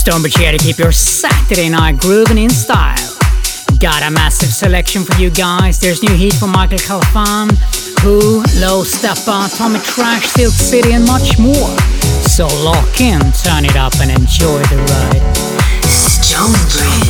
Stonebridge here to keep your Saturday night grooving in style. Got a massive selection for you guys. There's new heat from Michael Calfan, Wh0, Low Steppa, Tommy Trash, Silk City, and much more. So lock in, turn it up, and enjoy the ride. Stonebridge.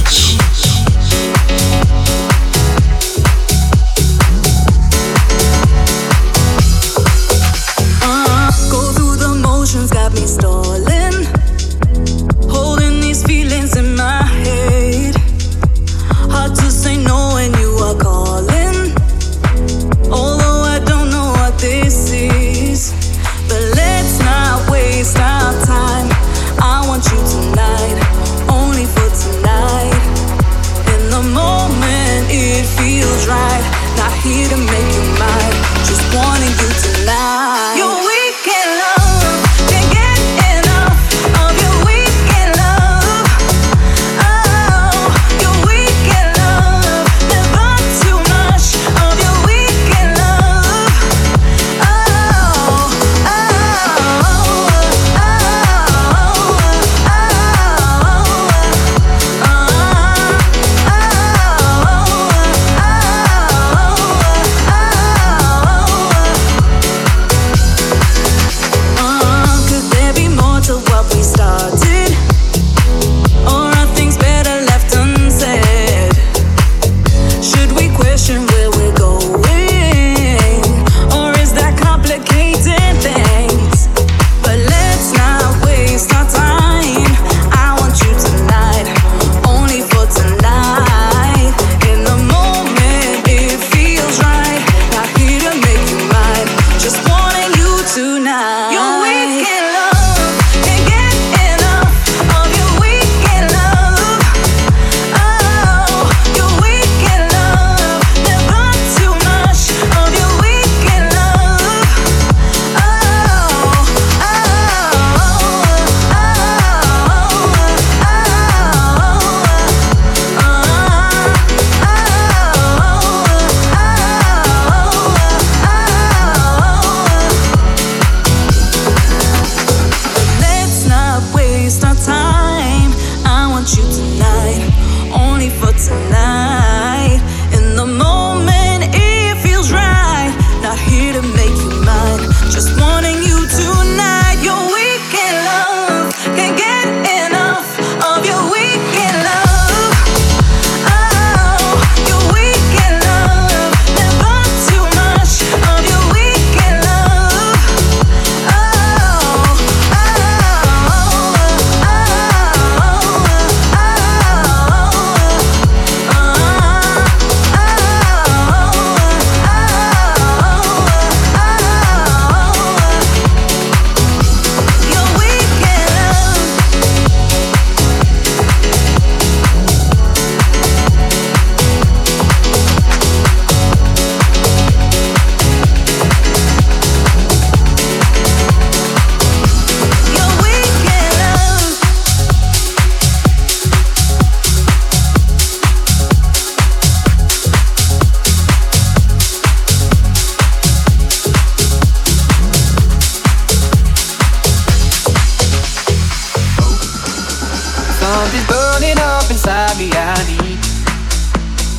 Something's burning up inside me. I need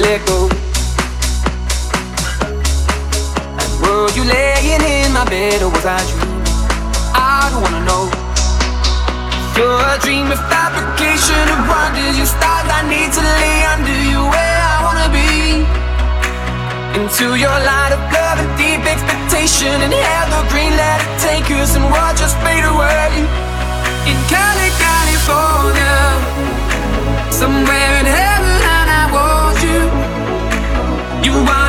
let go. And were you laying in my bed or was I dreaming? I don't wanna know. You're a dream of fabrication of wonders. You stars I need to lay under you where I wanna be. Into your light of love and deep expectation and hello green. Let it us and watch us fade away in California. Somewhere in heaven I want you. You are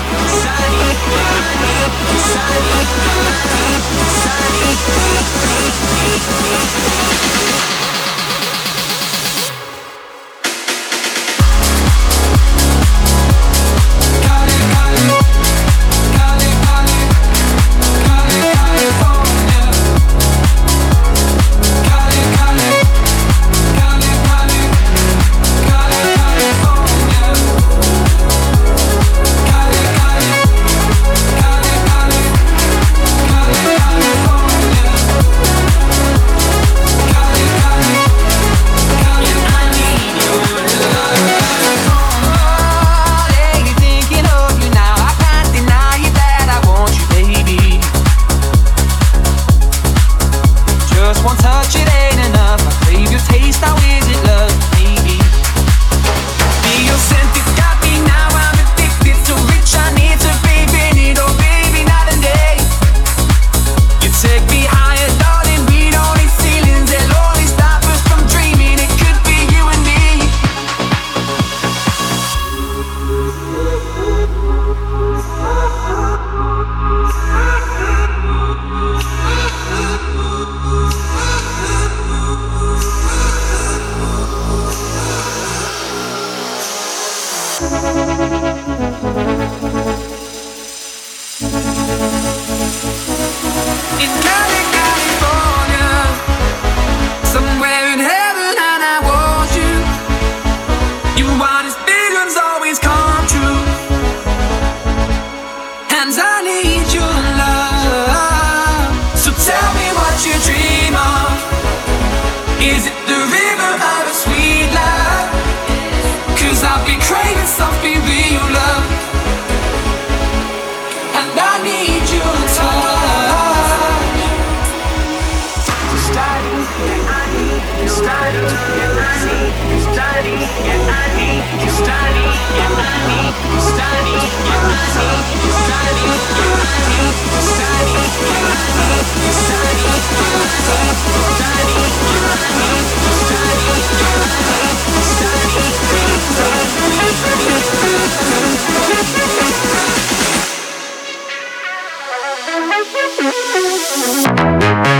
Sunny, sunny, sunny, sunny, Thank you.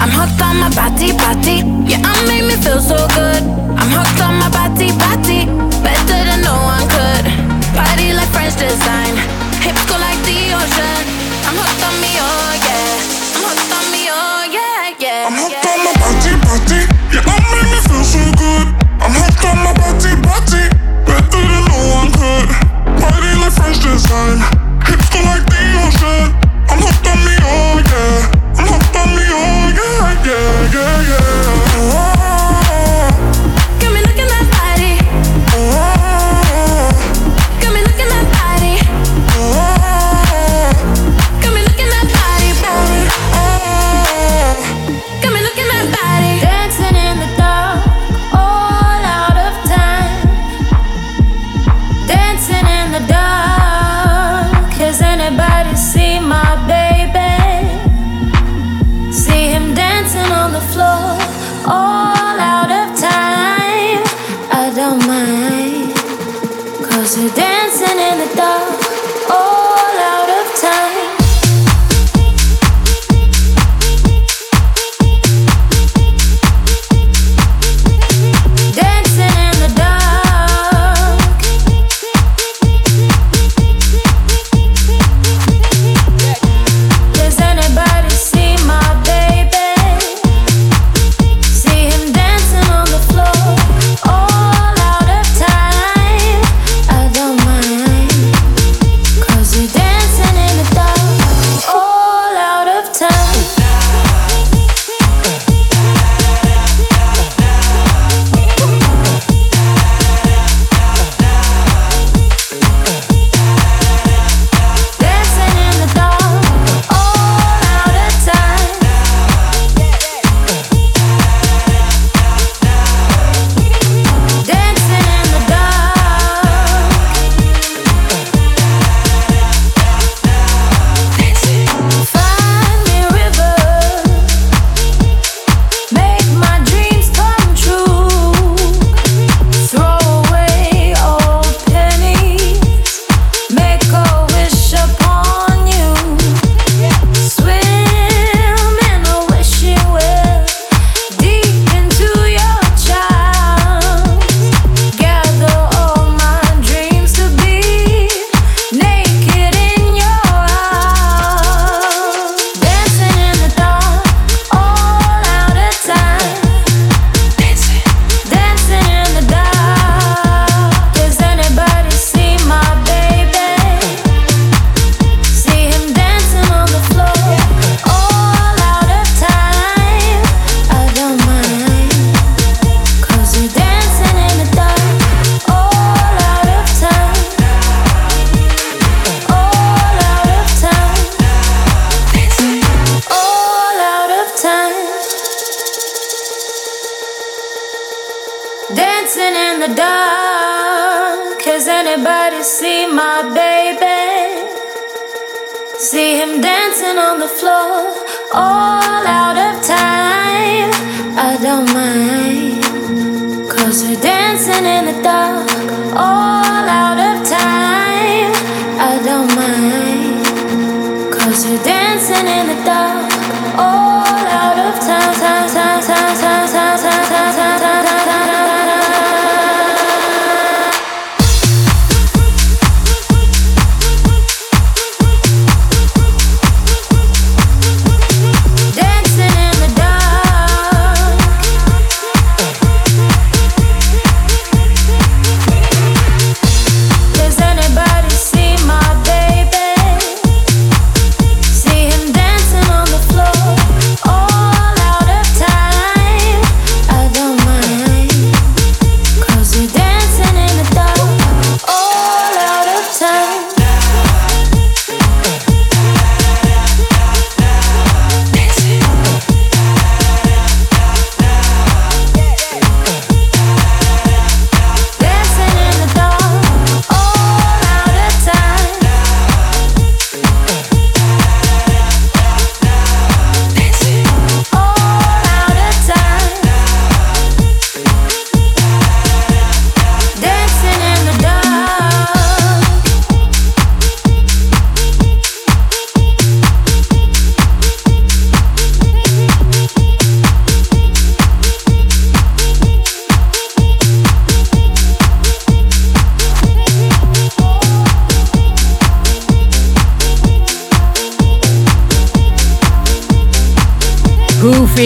I'm hooked on my body, body. Yeah, I made me feel so good. I'm hooked on my body, body. Better than no one could. Body like French design. Hips go like the ocean. I'm hooked on me, oh yeah. I'm hooked on me, oh yeah, yeah. I'm hooked on my body, body. Yeah, I made me feel so good. I'm hooked on my body, body. Better than no one could. Body like French design. Hips go like the ocean. I'm hooked on me, oh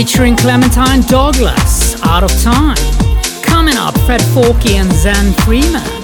featuring Clementine Douglas, Out of Time. Coming up, Fred Falke and Zen Freeman,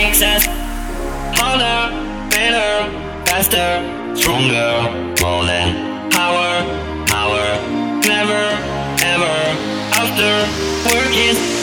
makes us harder, better, faster, stronger, more than power, power, never, ever. After work is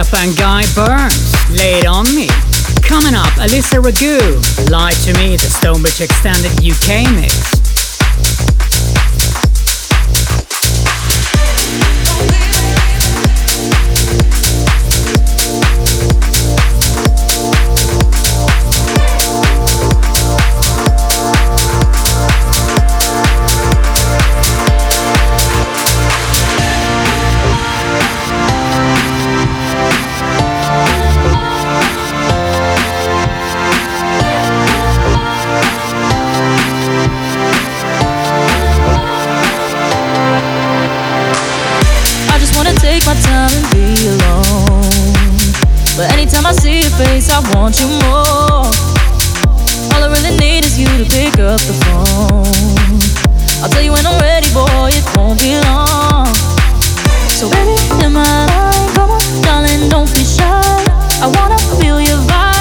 and guy Burns, Lay It On Me. Coming up, Alyssa Ragu, Lie To Me, the Stonebridge Extended UK mix. my time and be alone. But anytime I see your face, I want you more. All I really need is you to pick up the phone. I'll tell you when I'm ready, boy, it won't be long. So, baby, in my life, darling, don't be shy. I wanna feel your vibe.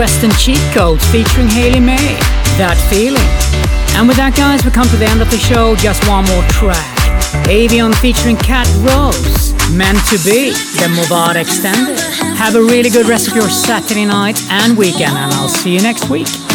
Quest Cheat Codes featuring Haley May. That feeling. And with that, guys, we come to the end of the show. Just one more track. Avion featuring Cat Rose. Meant to be the Mubar Extended. Have a really good rest of your Saturday night and weekend, and I'll see you next week.